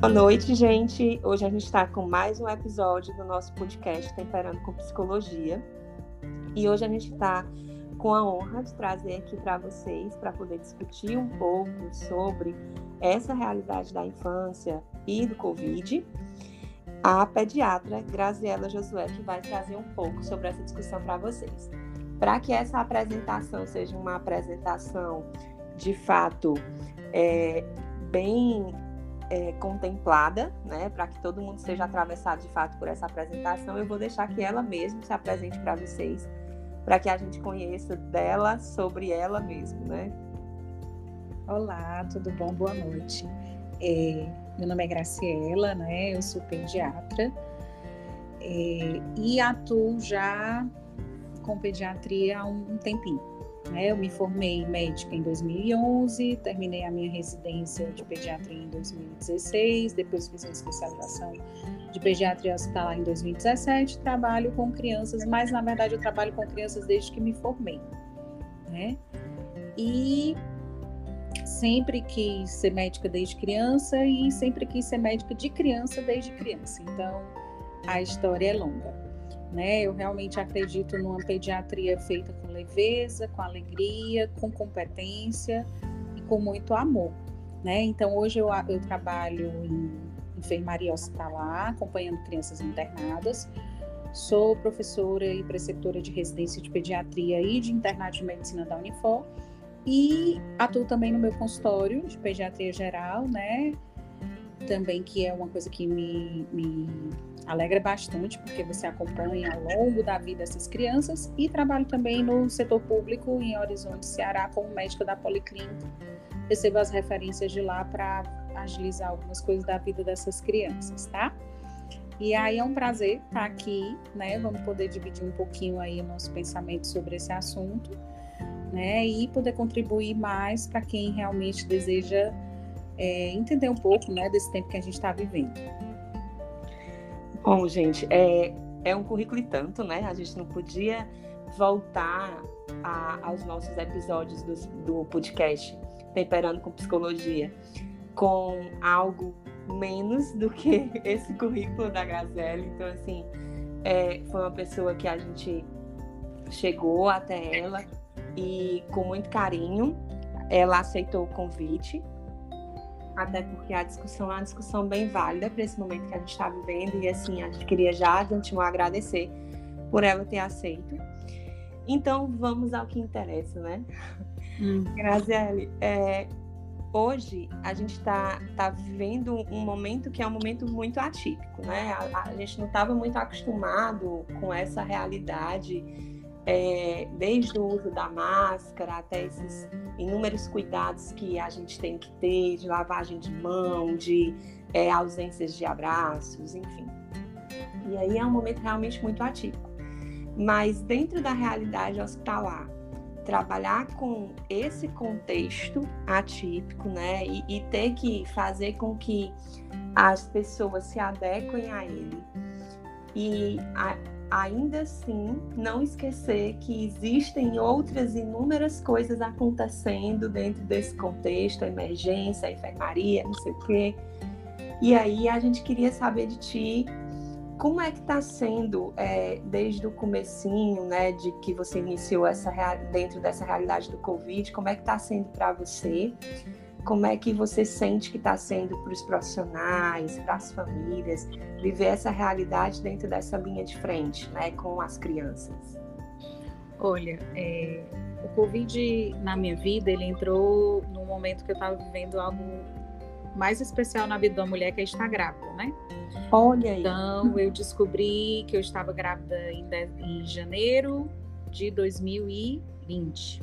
Boa noite, gente. Hoje a gente está com mais um episódio do nosso podcast Temperando com Psicologia. E hoje a gente está com a honra de trazer aqui para vocês, para poder discutir um pouco sobre essa realidade da infância e do Covid, a pediatra Graziela Josué, que vai trazer um pouco sobre essa discussão para vocês. Para que essa apresentação seja uma apresentação de fato é, bem é, contemplada, né, para que todo mundo seja atravessado de fato por essa apresentação, eu vou deixar que ela mesma se apresente para vocês, para que a gente conheça dela sobre ela mesma, né? Olá, tudo bom? Boa noite. É, meu nome é Graciela, né? Eu sou pediatra é, e atuo já com pediatria há um tempinho. Né? Eu me formei médica em 2011, terminei a minha residência de pediatria em 2016, depois fiz uma especialização de pediatria hospitalar em 2017. Trabalho com crianças, mas na verdade eu trabalho com crianças desde que me formei. Né? E sempre quis ser médica desde criança e sempre quis ser médica de criança desde criança. Então a história é longa. Né? Eu realmente acredito numa pediatria feita com leveza, com alegria, com competência e com muito amor. Né? Então, hoje eu, eu trabalho em enfermaria hospitalar, acompanhando crianças internadas. Sou professora e preceptora de residência de pediatria e de internato de medicina da Unifor e atuo também no meu consultório de pediatria geral, né? Também que é uma coisa que me, me alegra bastante, porque você acompanha ao longo da vida essas crianças e trabalho também no setor público em Horizonte, Ceará, como médica da Policlínica. Recebo as referências de lá para agilizar algumas coisas da vida dessas crianças, tá? E aí é um prazer estar aqui, né? Vamos poder dividir um pouquinho aí o nosso pensamento sobre esse assunto, né? E poder contribuir mais para quem realmente deseja é, entender um pouco, né, desse tempo que a gente está vivendo. Bom, gente, é, é um currículo e tanto, né? A gente não podia voltar a, aos nossos episódios do, do podcast Temperando com Psicologia com algo menos do que esse currículo da Gazelle. Então, assim, é, foi uma pessoa que a gente chegou até ela e com muito carinho ela aceitou o convite até porque a discussão é uma discussão bem válida para esse momento que a gente está vivendo, e assim, a gente queria já de antemão agradecer por ela ter aceito. Então, vamos ao que interessa, né? Hum. Graziele, é, hoje a gente está tá vivendo um momento que é um momento muito atípico, né? A, a gente não estava muito acostumado com essa realidade é, desde o uso da máscara até esses inúmeros cuidados que a gente tem que ter, de lavagem de mão, de é, ausências de abraços, enfim. E aí é um momento realmente muito atípico. Mas dentro da realidade hospitalar, trabalhar com esse contexto atípico, né, e, e ter que fazer com que as pessoas se adequem a ele e a, ainda assim não esquecer que existem outras inúmeras coisas acontecendo dentro desse contexto, emergência, enfermaria, não sei o quê. E aí a gente queria saber de ti como é que está sendo é, desde o comecinho, né, de que você iniciou essa dentro dessa realidade do Covid, como é que está sendo para você? Como é que você sente que está sendo para os profissionais, para as famílias, viver essa realidade dentro dessa linha de frente, né, com as crianças? Olha, é, o Covid na minha vida, ele entrou num momento que eu estava vivendo algo mais especial na vida da mulher que é estar grávida, né? Olha aí. Então, eu descobri que eu estava grávida em, em janeiro de 2020.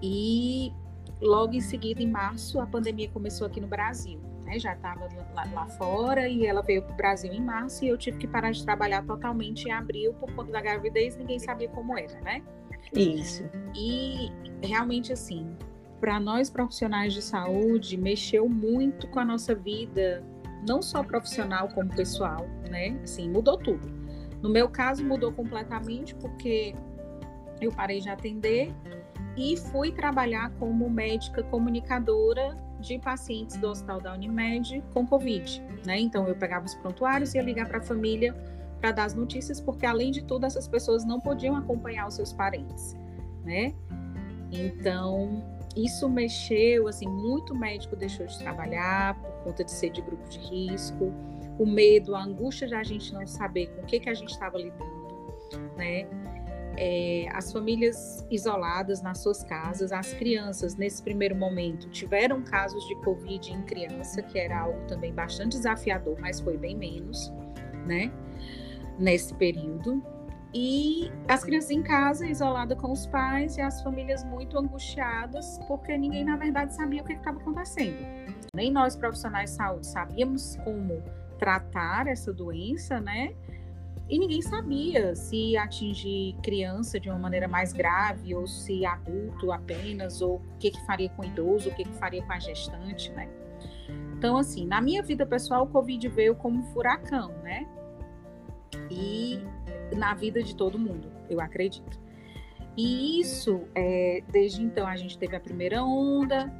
E Logo em seguida, em março, a pandemia começou aqui no Brasil. Né? Já estava lá, lá, fora e ela veio para o Brasil em março e eu tive que parar de trabalhar totalmente em abril por conta da gravidez. Ninguém sabia como era, né? Isso. E realmente assim, para nós profissionais de saúde, mexeu muito com a nossa vida, não só profissional como pessoal, né? Assim, mudou tudo. No meu caso, mudou completamente porque eu parei de atender e fui trabalhar como médica comunicadora de pacientes do Hospital da Unimed com Covid, né? Então eu pegava os prontuários e ia ligar para a família para dar as notícias, porque além de tudo essas pessoas não podiam acompanhar os seus parentes, né? Então isso mexeu, assim, muito médico deixou de trabalhar por conta de ser de grupo de risco, o medo, a angústia de a gente não saber com o que que a gente estava lidando, né? É, as famílias isoladas nas suas casas, as crianças, nesse primeiro momento, tiveram casos de Covid em criança, que era algo também bastante desafiador, mas foi bem menos, né? Nesse período. E as crianças em casa, isoladas com os pais, e as famílias muito angustiadas, porque ninguém, na verdade, sabia o que estava acontecendo. Nem nós, profissionais de saúde, sabíamos como tratar essa doença, né? E ninguém sabia se atingir criança de uma maneira mais grave ou se adulto apenas, ou o que, que faria com idoso, o que, que faria com a gestante, né? Então, assim, na minha vida pessoal, o Covid veio como um furacão, né? E na vida de todo mundo, eu acredito. E isso, é, desde então, a gente teve a primeira onda,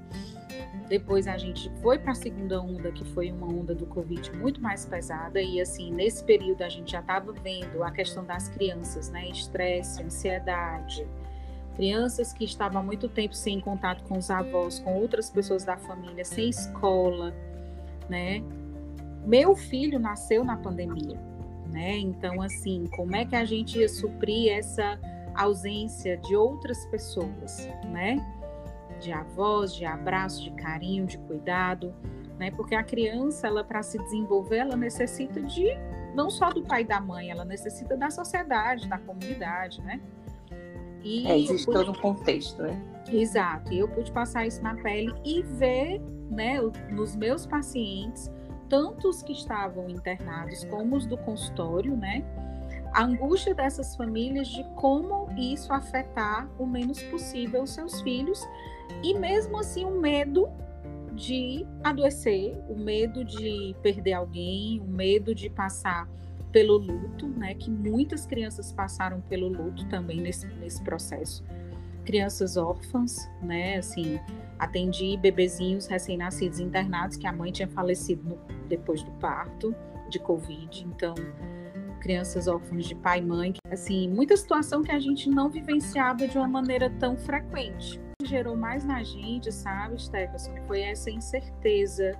depois a gente foi para a segunda onda, que foi uma onda do Covid muito mais pesada, e assim, nesse período a gente já estava vendo a questão das crianças, né? Estresse, ansiedade, crianças que estavam há muito tempo sem contato com os avós, com outras pessoas da família, sem escola, né? Meu filho nasceu na pandemia, né? Então, assim, como é que a gente ia suprir essa ausência de outras pessoas, né? De avós, de abraço, de carinho, de cuidado, né? Porque a criança, ela para se desenvolver, ela necessita de não só do pai e da mãe, ela necessita da sociedade, da comunidade, né? E é, existe pude... todo um contexto, né? Exato. E eu pude passar isso na pele e ver, né, nos meus pacientes, tanto os que estavam internados como os do consultório, né? A angústia dessas famílias de como isso afetar o menos possível os seus filhos e mesmo assim o medo de adoecer, o medo de perder alguém, o medo de passar pelo luto, né? Que muitas crianças passaram pelo luto também nesse, nesse processo. Crianças órfãs, né? Assim, atendi bebezinhos recém-nascidos internados que a mãe tinha falecido no, depois do parto de Covid, então crianças órfãs de pai e mãe, assim, muita situação que a gente não vivenciava de uma maneira tão frequente. O que gerou mais na gente, sabe, Stefan, foi essa incerteza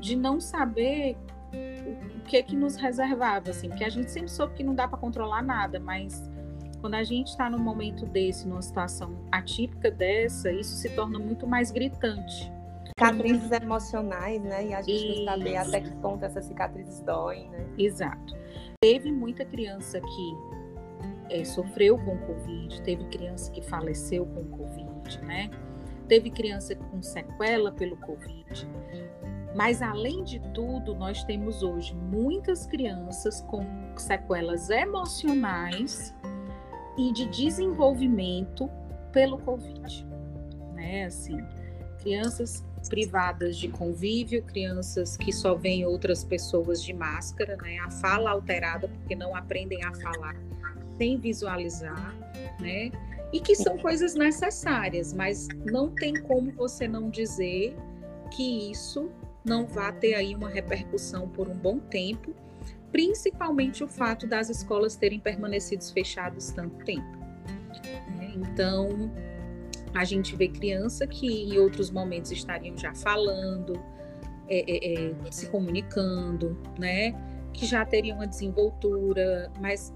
de não saber o que é que nos reservava, assim, porque a gente sempre soube que não dá para controlar nada, mas quando a gente está num momento desse, numa situação atípica dessa, isso se torna muito mais gritante. Cicatrizes emocionais, né? E a gente Isso. não saber até que ponto essas cicatrizes doem, né? Exato. Teve muita criança que é, sofreu com Covid, teve criança que faleceu com Covid, né? Teve criança com sequela pelo Covid. Mas, além de tudo, nós temos hoje muitas crianças com sequelas emocionais e de desenvolvimento pelo Covid. Né? Assim, crianças privadas de convívio, crianças que só veem outras pessoas de máscara, né? A fala alterada porque não aprendem a falar sem visualizar, né? E que são coisas necessárias, mas não tem como você não dizer que isso não vá ter aí uma repercussão por um bom tempo, principalmente o fato das escolas terem permanecido fechadas tanto tempo. Né? Então, a gente vê criança que em outros momentos estariam já falando, é, é, é, se comunicando, né? Que já teriam uma desenvoltura, mas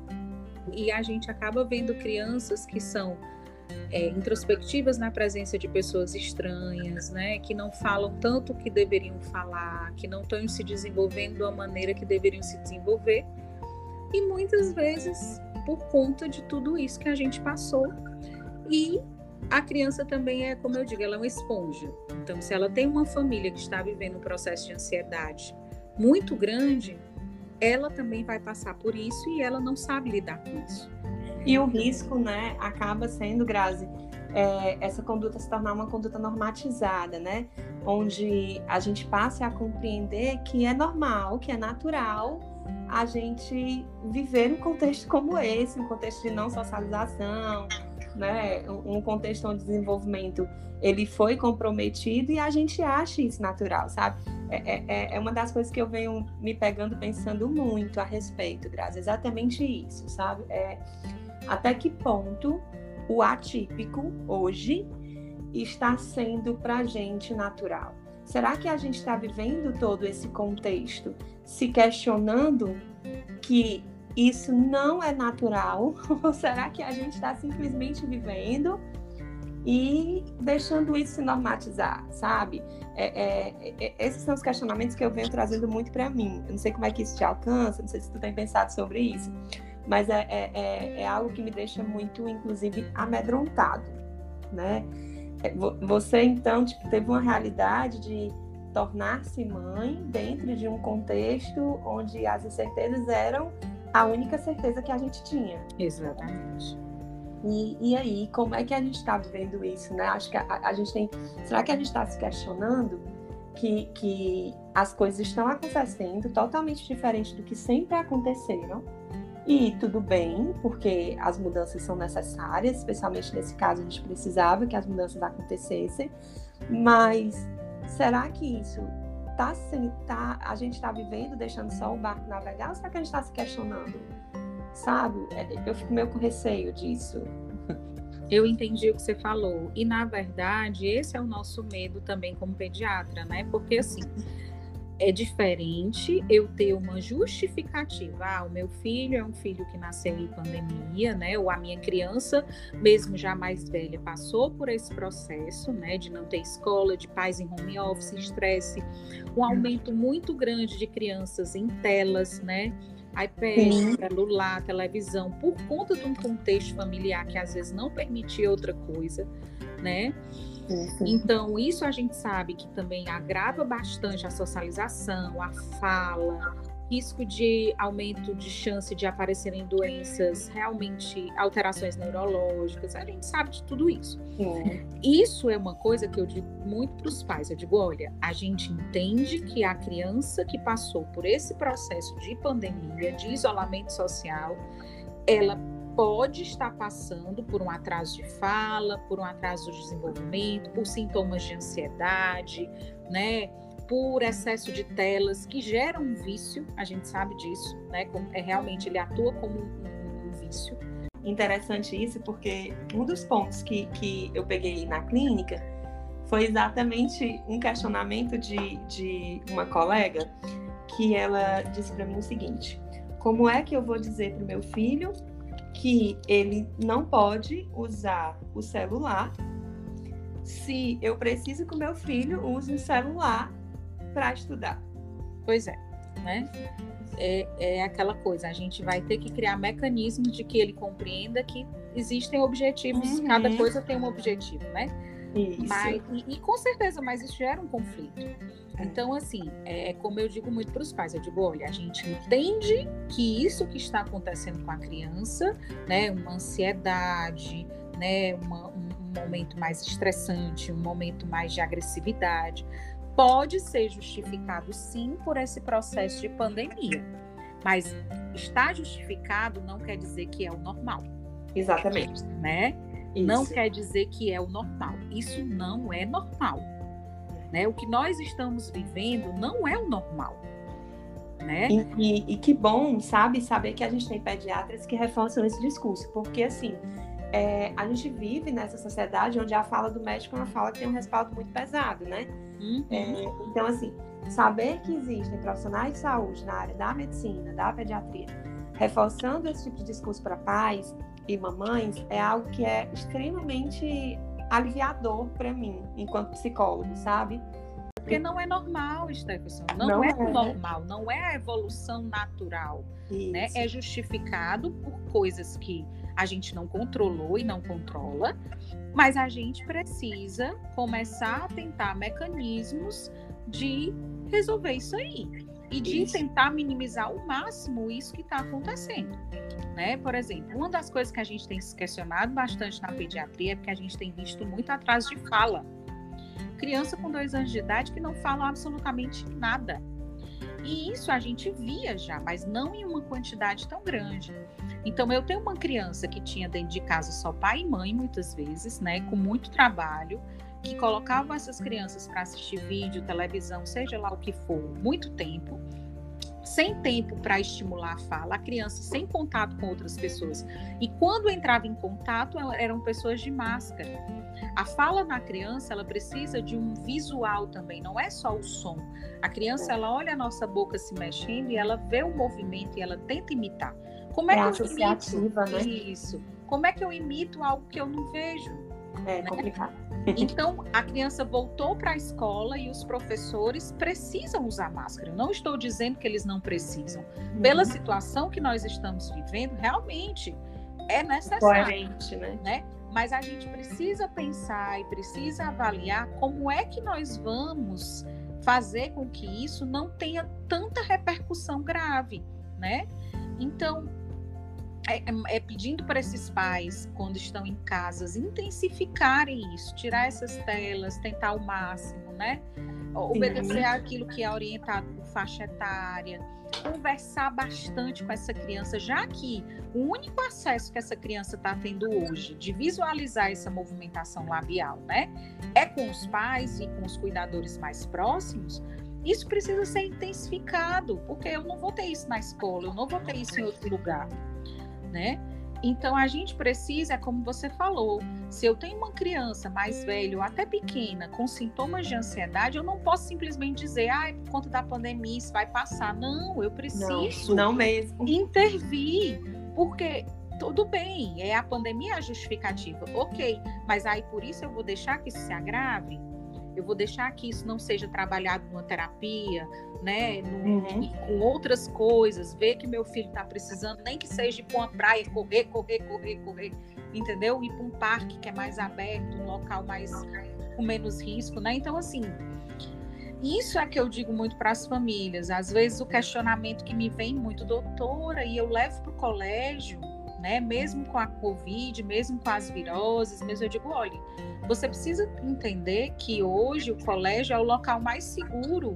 e a gente acaba vendo crianças que são é, introspectivas na presença de pessoas estranhas, né? Que não falam tanto o que deveriam falar, que não estão se desenvolvendo da maneira que deveriam se desenvolver, e muitas vezes por conta de tudo isso que a gente passou e a criança também é, como eu digo, ela é uma esponja. Então, se ela tem uma família que está vivendo um processo de ansiedade muito grande, ela também vai passar por isso e ela não sabe lidar com isso. E o risco, né, acaba sendo, Grazi, é, essa conduta se tornar uma conduta normatizada, né? Onde a gente passe a compreender que é normal, que é natural a gente viver um contexto como esse, um contexto de não socialização, né? Um contexto onde o desenvolvimento ele foi comprometido e a gente acha isso natural, sabe? É, é, é, é uma das coisas que eu venho me pegando pensando muito a respeito, Grazi, exatamente isso, sabe? É, até que ponto o atípico hoje está sendo para a gente natural? Será que a gente está vivendo todo esse contexto se questionando que isso não é natural? Ou será que a gente está simplesmente vivendo e deixando isso se normatizar, sabe? É, é, é, esses são os questionamentos que eu venho trazendo muito para mim. Eu não sei como é que isso te alcança, não sei se tu tem pensado sobre isso, mas é, é, é, é algo que me deixa muito, inclusive, amedrontado, né? Você, então, tipo, teve uma realidade de tornar-se mãe dentro de um contexto onde as incertezas eram a única certeza que a gente tinha. Exatamente. E, e aí, como é que a gente está vivendo isso, né? Acho que a, a gente tem. Será que a gente está se questionando que, que as coisas estão acontecendo totalmente diferente do que sempre aconteceram? E tudo bem, porque as mudanças são necessárias, especialmente nesse caso a gente precisava que as mudanças acontecessem, mas será que isso tá, tá, a gente está vivendo deixando só o barco navegar ou será que a gente está se questionando? Sabe? É, eu fico meio com receio disso. Eu entendi o que você falou. E, na verdade, esse é o nosso medo também como pediatra, né? Porque, assim, é diferente eu ter uma justificativa. Ah, o meu filho é um filho que nasceu em pandemia, né? Ou a minha criança, mesmo já mais velha, passou por esse processo, né? De não ter escola, de pais em home office, estresse, um aumento muito grande de crianças em telas, né? iPad, celular, televisão, por conta de um contexto familiar que às vezes não permitia outra coisa, né? Então, isso a gente sabe que também agrava bastante a socialização, a fala, risco de aumento de chance de aparecerem doenças, realmente alterações neurológicas, a gente sabe de tudo isso. É. Isso é uma coisa que eu digo muito para os pais. Eu digo, olha, a gente entende que a criança que passou por esse processo de pandemia, de isolamento social, ela pode estar passando por um atraso de fala, por um atraso de desenvolvimento, por sintomas de ansiedade, né? Por excesso de telas que geram um vício, a gente sabe disso, né? É realmente ele atua como um, um vício. Interessante isso, porque um dos pontos que, que eu peguei na clínica foi exatamente um questionamento de, de uma colega que ela disse para mim o seguinte: como é que eu vou dizer para meu filho que ele não pode usar o celular se eu preciso que o meu filho use o celular para estudar. Pois é, né? É, é aquela coisa, a gente vai ter que criar mecanismos de que ele compreenda que existem objetivos, uhum. cada coisa tem um objetivo, né? Isso. Mas, e, e, com certeza, mas isso gera um conflito. É. Então, assim, é como eu digo muito para os pais, eu digo, olha, a gente entende que isso que está acontecendo com a criança, né, uma ansiedade, né, uma, um, um momento mais estressante, um momento mais de agressividade, pode ser justificado sim por esse processo de pandemia. Mas está justificado não quer dizer que é o normal. Exatamente. Né? Isso. Não quer dizer que é o normal. Isso não é normal. Né? O que nós estamos vivendo não é o normal. Né? E, e, e, que bom, sabe, saber que a gente tem pediatras que reforçam esse discurso, porque assim, é, a gente vive nessa sociedade onde a fala do médico é uma fala que tem um respaldo muito pesado, né? Uhum. É, então, assim, saber que existem profissionais de saúde na área da medicina, da pediatria, reforçando esse tipo de discurso para pais e mamães é algo que é extremamente aliviador para mim, enquanto psicólogo, sabe? Porque não é normal, Stephenson. Não, não é, é, normal, não é a evolução natural. Né? É justificado por coisas que a gente não controlou e não controla, mas a gente precisa começar a tentar mecanismos de resolver isso aí e de isso. tentar minimizar ao máximo isso que está acontecendo. Né? Por exemplo, uma das coisas que a gente tem se questionado bastante na pediatria é porque a gente tem visto muito atraso de fala. Criança com dois anos de idade que não fala absolutamente nada. E isso a gente via já, mas não em uma quantidade tão grande. Então, eu tenho uma criança que tinha dentro de casa só pai e mãe, muitas vezes, né, com muito trabalho, que colocavam essas crianças para assistir vídeo, televisão, seja lá o que for, muito tempo, sem tempo para estimular a fala, a criança sem contato com outras pessoas. E quando entrava em contato, eram pessoas de máscara. A fala na criança, ela precisa de um visual também, não é só o som. A criança, ela olha a nossa boca se mexendo e ela vê o movimento e ela tenta imitar. Como é, é que eu imito né? isso? Como é que eu imito algo que eu não vejo? É né? complicado. Então, a criança voltou para a escola e os professores precisam usar máscara. Não estou dizendo que eles não precisam. Uhum. Pela situação que nós estamos vivendo, realmente é necessário. Coerente, né? né? Mas a gente precisa pensar e precisa avaliar como é que nós vamos fazer com que isso não tenha tanta repercussão grave, né? Então, é, é, é, pedindo para esses pais, quando estão em casas, intensificarem isso, tirar essas telas, tentar o máximo, né? Obedecer Sim. aquilo que é orientado por faixa etária, conversar bastante com essa criança, já que o único acesso que essa criança está tendo hoje de visualizar essa movimentação labial, né, é com os pais e com os cuidadores mais próximos. Isso precisa ser intensificado, porque eu não vou ter isso na escola, eu não vou ter isso em outro lugar né? Então a gente precisa, como você falou, se eu tenho uma criança mais velha ou até pequena com sintomas de ansiedade, eu não posso simplesmente dizer, ah, por conta da pandemia isso vai passar. Não, eu preciso não, não mesmo. intervir, porque tudo bem, é a pandemia a justificativa, ok, mas aí por isso eu vou deixar que isso se agrave? Eu vou deixar que isso não seja trabalhado numa terapia, né? No, uhum. Com outras coisas, ver que meu filho está precisando, nem que seja ir para uma praia, correr, correr, correr, correr, entendeu? Ir para um parque que é mais aberto, um local mais com menos risco, né? Então, assim, isso é que eu digo muito para as famílias. Às vezes o questionamento que me vem muito, doutora, e eu levo para o colégio, né? Mesmo com a Covid, mesmo com as viroses, mesmo eu digo, olha, você precisa entender que hoje o colégio é o local mais seguro,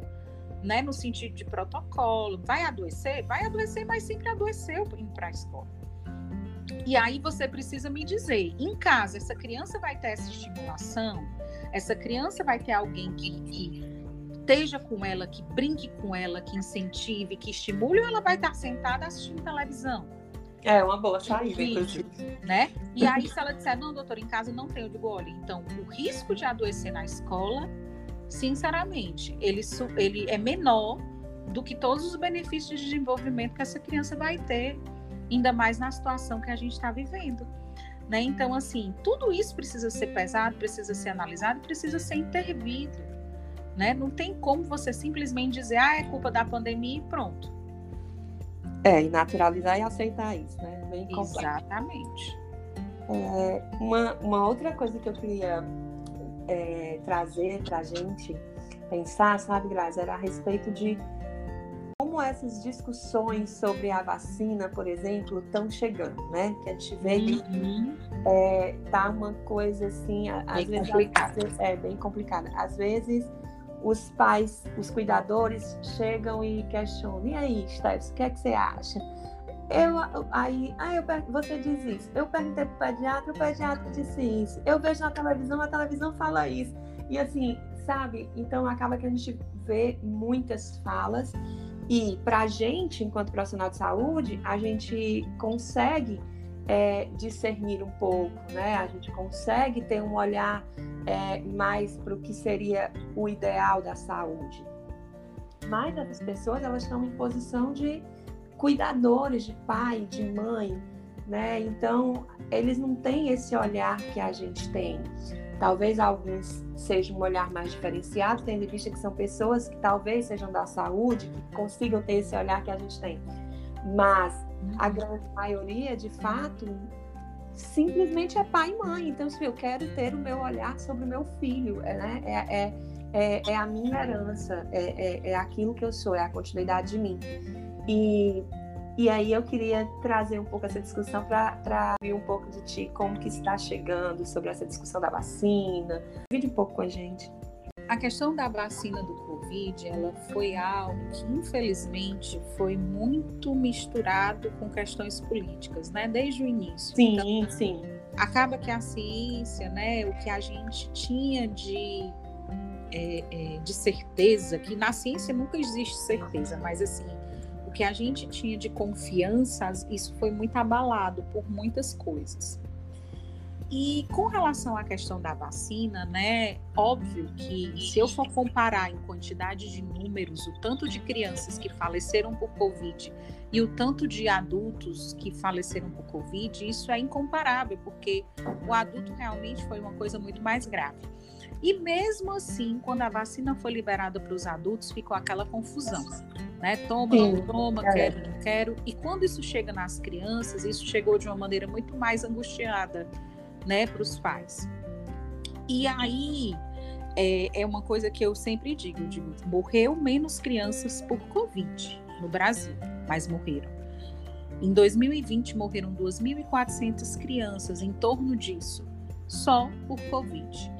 né? No sentido de protocolo. Vai adoecer? Vai adoecer, mas sempre adoeceu indo para a escola. E aí você precisa me dizer, em casa, essa criança vai ter essa estimulação? Essa criança vai ter alguém que, que esteja com ela, que brinque com ela, que incentive, que estimule, ou ela vai estar sentada assistindo televisão? É uma boa saída, inclusive. Né? E aí, se ela disser, não, doutor, em casa não tenho, eu digo, olha, então, o risco de adoecer na escola, sinceramente, ele, ele é menor do que todos os benefícios de desenvolvimento que essa criança vai ter, ainda mais na situação que a gente está vivendo. Né? Então, assim, tudo isso precisa ser pesado, precisa ser analisado, precisa ser intervido. Né? Não tem como você simplesmente dizer, ah, é culpa da pandemia e pronto. É, e naturalizar e aceitar isso, né? Bem complexo. Exatamente. É, uma, uma outra coisa que eu queria é, trazer para a gente pensar, sabe, Grazi, era a respeito de como essas discussões sobre a vacina, por exemplo, estão chegando, né? Que a gente vê que uhum. é, tá uma coisa assim, às bem vezes complicada. é bem complicada. Às vezes os pais, os cuidadores chegam e questionam: e aí, Steph, o que é que você acha? Eu, aí, aí eu, você diz isso. Eu perguntei para o pediatra, o pediatra disse isso. Eu vejo na televisão, a televisão fala isso. E assim, sabe? Então acaba que a gente vê muitas falas. E para a gente, enquanto profissional de saúde, a gente consegue é, discernir um pouco, né? A gente consegue ter um olhar é, mais para o que seria o ideal da saúde. Mas essas pessoas elas estão em posição de cuidadores, de pai, de mãe, né? Então eles não têm esse olhar que a gente tem. Talvez alguns sejam um olhar mais diferenciado, tendo em vista que são pessoas que talvez sejam da saúde, que consigam ter esse olhar que a gente tem. Mas a grande maioria, de fato, simplesmente é pai e mãe. Então, se eu quero ter o meu olhar sobre o meu filho, é, né? é, é, é, é a minha herança, é, é, é aquilo que eu sou, é a continuidade de mim. E, e aí eu queria trazer um pouco essa discussão para ver um pouco de ti, como que está chegando sobre essa discussão da vacina. Vide um pouco com a gente. a questão da vacina do Covid, ela foi algo que infelizmente foi muito misturado com questões políticas, né? Desde o início. Sim, então, sim. Acaba que a ciência, né? O que a gente tinha de é, é, de certeza, que na ciência nunca existe certeza, mas assim, o que a gente tinha de confiança, isso foi muito abalado por muitas coisas. E com relação à questão da vacina, né, óbvio que se eu for comparar em quantidade de números o tanto de crianças que faleceram por Covid e o tanto de adultos que faleceram por Covid, isso é incomparável, porque o adulto realmente foi uma coisa muito mais grave. E mesmo assim, quando a vacina foi liberada para os adultos, ficou aquela confusão. Né? Toma, Sim, não toma, é. quero, não quero. E quando isso chega nas crianças, isso chegou de uma maneira muito mais angustiada né, para os pais. E aí é, é, uma coisa que eu sempre digo, digo, morreu menos crianças por Covid no Brasil, mas morreram. Em 2020 morreram 2.400 crianças em torno disso, só por Covid.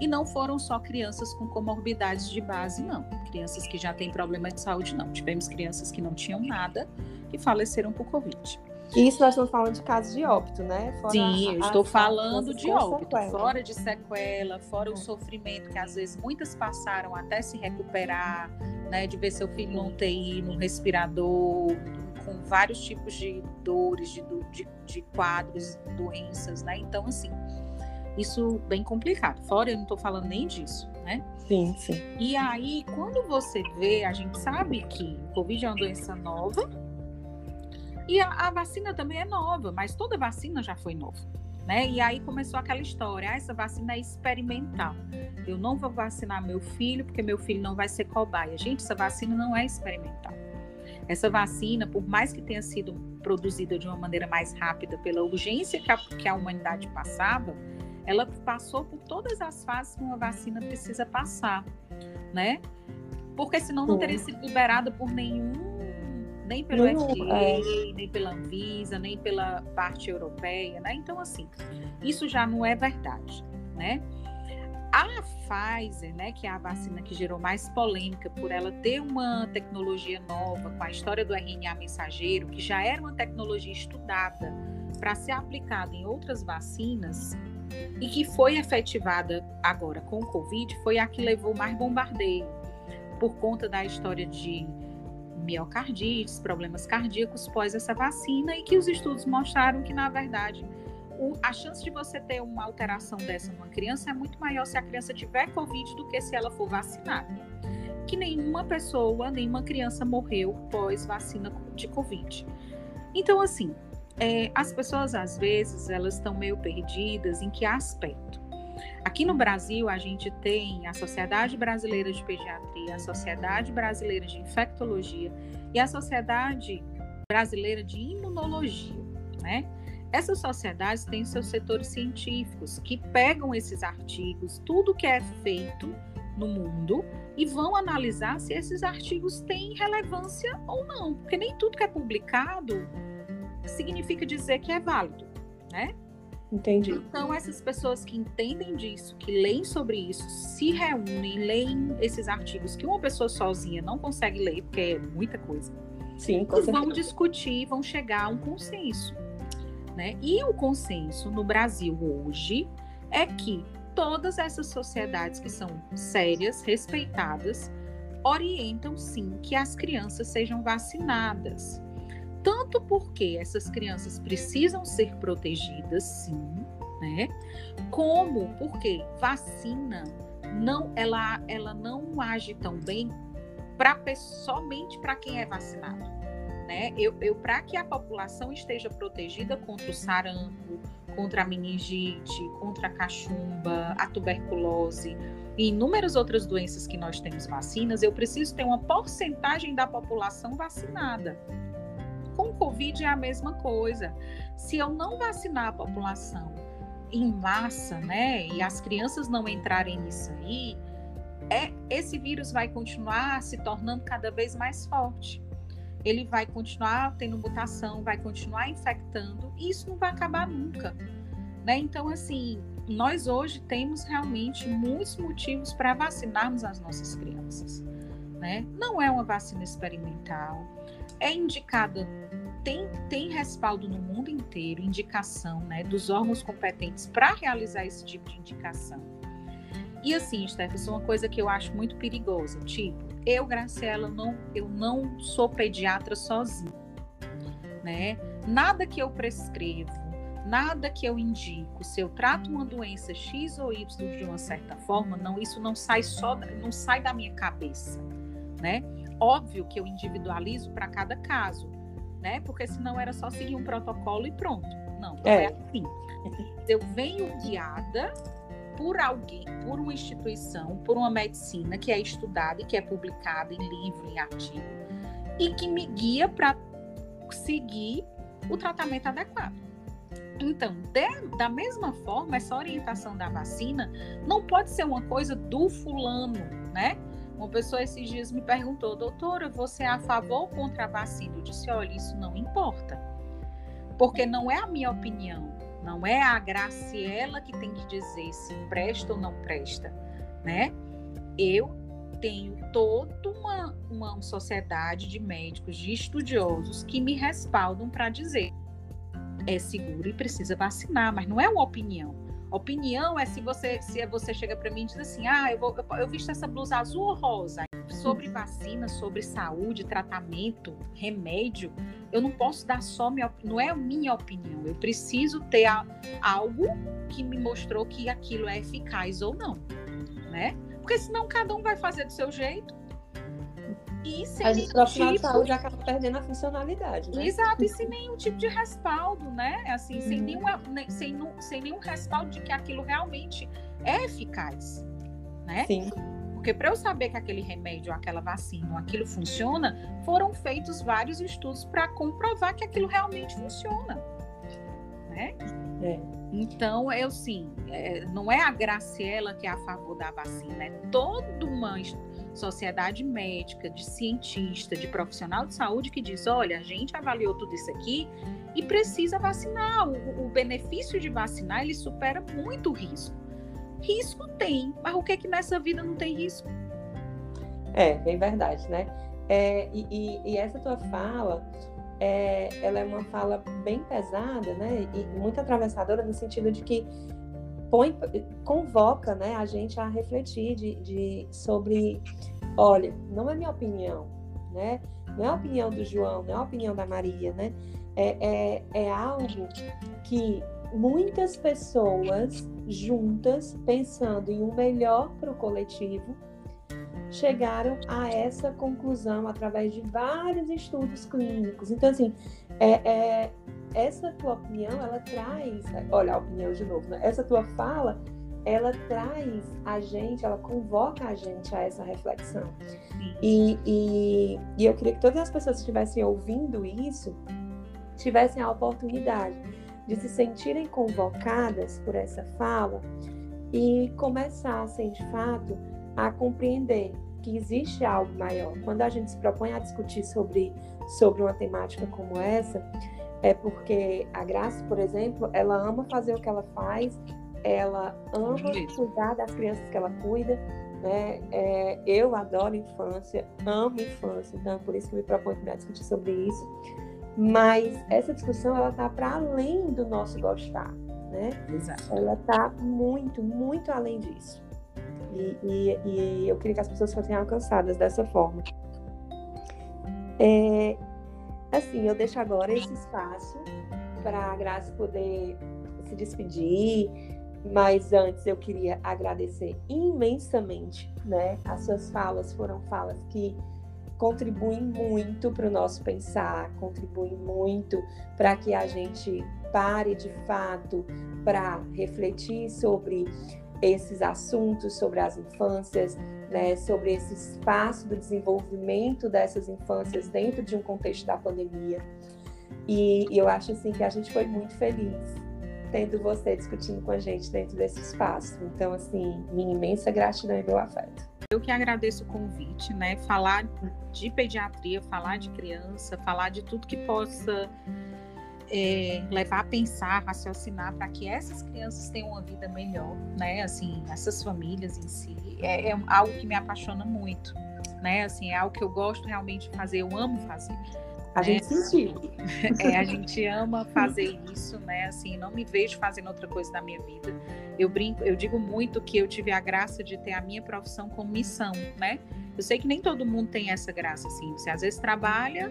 E não foram só crianças com comorbidades de base, não. Crianças que já têm problema de saúde, não. Tivemos crianças que não tinham nada que faleceram por Covid. Isso nós estamos falando de casos de óbito, né? Fora Sim, eu estou falando de óbito, sequela. fora de sequela, fora o sofrimento que às vezes muitas passaram até se recuperar, né? De ver seu filho no UTI, no respirador, com vários tipos de dores, de, de, de quadros, doenças, né? Então, assim, isso bem complicado. Fora eu não estou falando nem disso, né? Sim, sim. E aí, quando você vê, a gente sabe que o Covid é uma doença nova, e a, a, vacina também é nova, mas toda vacina já foi nova. Né? E aí começou aquela história: ah, essa vacina é experimental. Eu não vou vacinar meu filho porque meu filho não vai ser cobaia. Gente, essa vacina não é experimental. Essa vacina, por mais que tenha sido produzida de uma maneira mais rápida pela urgência que a, que a humanidade passava, ela passou por todas as fases que uma vacina precisa passar, né? Porque senão não teria sido liberada por nenhum nem pelo não, FDA, é... nem pela Anvisa, nem pela parte europeia, né? Então, assim, isso já não é verdade, né? A Pfizer, né, que é a vacina que gerou mais polêmica por ela ter uma tecnologia nova com a história do RNA mensageiro, que já era uma tecnologia estudada para ser aplicada em outras vacinas e que foi efetivada agora com o Covid, foi a que levou mais bombardeio por conta da história de miocardites, problemas cardíacos pós essa vacina e que os estudos mostraram que, na verdade, o, a chance de você ter uma alteração dessa numa criança é muito maior se a criança tiver Covid do que se ela for vacinada. Que nenhuma pessoa, nenhuma criança morreu pós vacina de Covid. Então, assim, é, as pessoas às vezes elas estão meio perdidas em que aspecto. Aqui no Brasil, a gente tem a Sociedade Brasileira de Pediatria, a Sociedade Brasileira de Infectologia e a Sociedade Brasileira de Imunologia, né? Essas sociedades têm seus setores científicos que pegam esses artigos, tudo que é feito no mundo e vão analisar se esses artigos têm relevância ou não, porque nem tudo que é publicado significa dizer que é válido, né? Entendi. Então, essas pessoas que entendem disso, que leem sobre isso, se reúnem, leem esses artigos que uma pessoa sozinha não consegue ler, porque é muita coisa. Sim, com certeza. vão discutir, vão chegar a um consenso. Né? E o consenso no Brasil hoje é que todas essas sociedades que são sérias, respeitadas, orientam sim que as crianças sejam vacinadas tanto porque essas crianças precisam ser protegidas, sim, né? Como porque vacina não ela, ela não age tão bem para somente para quem é vacinado, né? Eu, eu para que a população esteja protegida contra o sarampo, contra a meningite, contra a cachumba, a tuberculose e inúmeras outras doenças que nós temos vacinas, eu preciso ter uma porcentagem da população vacinada. Covid é a mesma coisa. Se eu não vacinar a população em massa, né, e as crianças não entrarem nisso aí, é, esse vírus vai continuar se tornando cada vez mais forte. Ele vai continuar tendo mutação, vai continuar infectando, e isso não vai acabar nunca. Né? Então, assim, nós hoje temos realmente muitos motivos para vacinarmos as nossas crianças. Né? Não é uma vacina experimental, é indicada, tem, tem respaldo no mundo inteiro, indicação né, dos órgãos competentes para realizar esse tipo de indicação. E assim, Steph, uma coisa que eu acho muito perigosa, tipo, eu, Graciela, não, eu não sou pediatra sozinha, né? Nada que eu prescrevo, nada que eu indico, se eu trato uma doença X ou Y de uma certa forma, não, isso não sai só, não sai da minha cabeça, né? Óbvio que eu individualizo para cada caso, né? Porque senão era só seguir um protocolo e pronto. Não, não é, é assim. Eu venho guiada por alguém, por uma instituição, por uma medicina que é estudada e que é publicada em livro, em artigo, e que me guia para seguir o tratamento adequado. Então, de, da mesma forma, essa orientação da vacina não pode ser uma coisa do fulano, né? Uma pessoa esses dias me perguntou, doutora, você é a favor ou contra a vacina? Eu disse, olha, isso não importa. Porque não é a minha opinião, não é a Graciela que tem que dizer se presta ou não presta, né? Eu tenho toda uma, uma sociedade de médicos, de estudiosos que me respaldam para dizer é seguro e precisa vacinar, mas não é uma opinião. Opinião é se você se você chega para mim e diz assim, ah, eu, vou, eu, eu visto essa blusa azul ou rosa sobre vacina, sobre saúde, tratamento, remédio, eu não posso dar só minha não é a minha opinião. Eu preciso ter a, algo que me mostrou que aquilo é eficaz ou não, né? Porque senão cada um vai fazer do seu jeito e sem a gente, profissional tipo... de saúde acaba perdendo a funcionalidade, né? Exato, e sem nenhum tipo de respaldo, né? Assim, sem, uhum. nenhuma, sem, sem nenhum respaldo de que aquilo realmente é eficaz, né? Sim. Porque para eu saber que aquele remédio, aquela vacina, aquilo funciona, foram feitos vários estudos para comprovar que aquilo realmente funciona, né? É. Então, eu sim, é, não é a Graciela que é a favor da vacina, é toda uma sociedade médica, de cientista, de profissional de saúde que diz: olha, a gente avaliou tudo isso aqui e precisa vacinar. O, o benefício de vacinar ele supera muito o risco. Risco tem, mas o que é que nessa vida não tem risco? É, bem verdade, né? É, e, e, e, essa tua fala, é, ela é uma fala bem pesada, né? E muito atravessadora no sentido de que põe, convoca né, a gente a refletir de, de, sobre, olha, não é minha opinião, né? Não é a opinião do João, não é a opinião da Maria, né? É, é, é algo que muitas pessoas juntas, pensando em um melhor para o coletivo, chegaram a essa conclusão através de vários estudos clínicos. Então, assim, é, é, essa tua opinião, ela traz, olha a opinião de novo, né? essa tua fala, ela traz a gente, ela convoca a gente a essa reflexão. E, e, e eu queria que todas as pessoas que estivessem ouvindo isso tivessem a oportunidade de se sentirem convocadas por essa fala e começassem, de fato, a compreender que existe algo maior. Quando a gente se propõe a discutir sobre, sobre uma temática como essa, é porque a Graça, por exemplo, ela ama fazer o que ela faz, ela ama cuidar das crianças que ela cuida, né? É, eu adoro infância, amo infância, então é por isso que me proponho a discutir sobre isso. Mas essa discussão ela está para além do nosso gostar, né? Exato. Ela está muito, muito além disso. E, e, e, eu queria que as pessoas fossem alcançadas dessa forma. É, assim, eu deixo agora esse espaço para a Graça poder se despedir, mas antes eu queria agradecer imensamente, né? As suas falas foram falas que contribuem muito para o nosso pensar, contribuem muito para que a gente pare de fato para refletir sobre esses assuntos sobre as infâncias, né, sobre esse espaço do desenvolvimento dessas infâncias dentro de um contexto da pandemia. E, e, eu acho assim que a gente foi muito feliz tendo você discutindo com a gente dentro desse espaço. Então, assim, minha imensa gratidão e meu afeto. Eu que agradeço o convite, né? Falar de pediatria, falar de criança, falar de tudo que possa é, levar a pensar, raciocinar para que essas crianças tenham uma vida melhor, né? Assim, essas famílias em si é, é algo que me apaixona muito, né? Assim, é algo que eu gosto realmente de fazer, eu amo fazer. A né? gente sentiu. É, a gente ama fazer isso, né? Assim, não me vejo fazendo outra coisa da minha vida. Eu brinco, eu digo muito que eu tive a graça de ter a minha profissão como missão, né? Eu sei que nem todo mundo tem essa graça, assim. Você às vezes trabalha,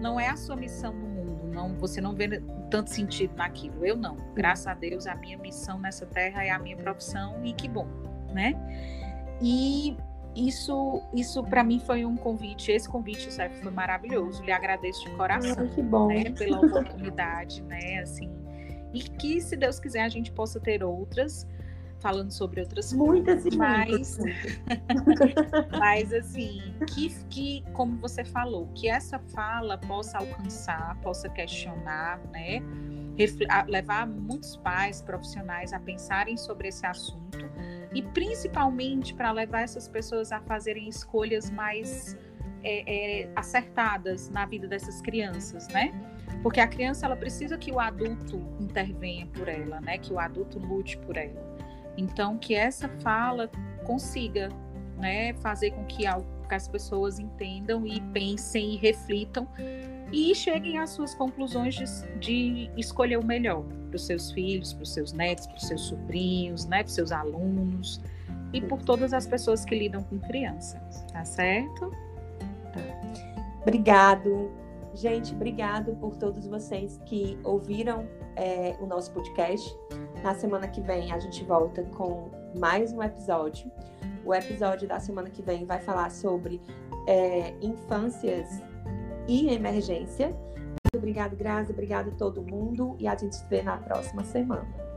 não é a sua missão no mundo, não, você não vê tanto sentido naquilo. Eu não. Graças a Deus, a minha missão nessa terra é a minha profissão e que bom, né? E isso, isso para mim foi um convite. Esse convite, certo, foi maravilhoso. Lhe agradeço de coração, que bom. Né, pela oportunidade, né? Assim, e que se Deus quiser a gente possa ter outras falando sobre outras muitas coisas, mas, mas assim, que, que como você falou, que essa fala possa alcançar, possa questionar, né? levar muitos pais profissionais a pensarem sobre esse assunto e principalmente para levar essas pessoas a fazerem escolhas mais é, é, acertadas na vida dessas crianças, né? Porque a criança ela precisa que o adulto intervenha por ela, né? Que o adulto lute por ela. Então que essa fala consiga, né, fazer com que as pessoas entendam e pensem e reflitam e cheguem às suas conclusões de, de escolher o melhor para os seus filhos, para os seus netos, para os seus sobrinhos, né, para os seus alunos e por todas as pessoas que lidam com criança, tá certo? Obrigado, gente, obrigado por todos vocês que ouviram é, o nosso podcast. Na semana que vem a gente volta com mais um episódio. O episódio da semana que vem vai falar sobre é, infâncias e emergência. Obrigado, Grazi. Obrigado a todo mundo. E a gente se vê na próxima semana.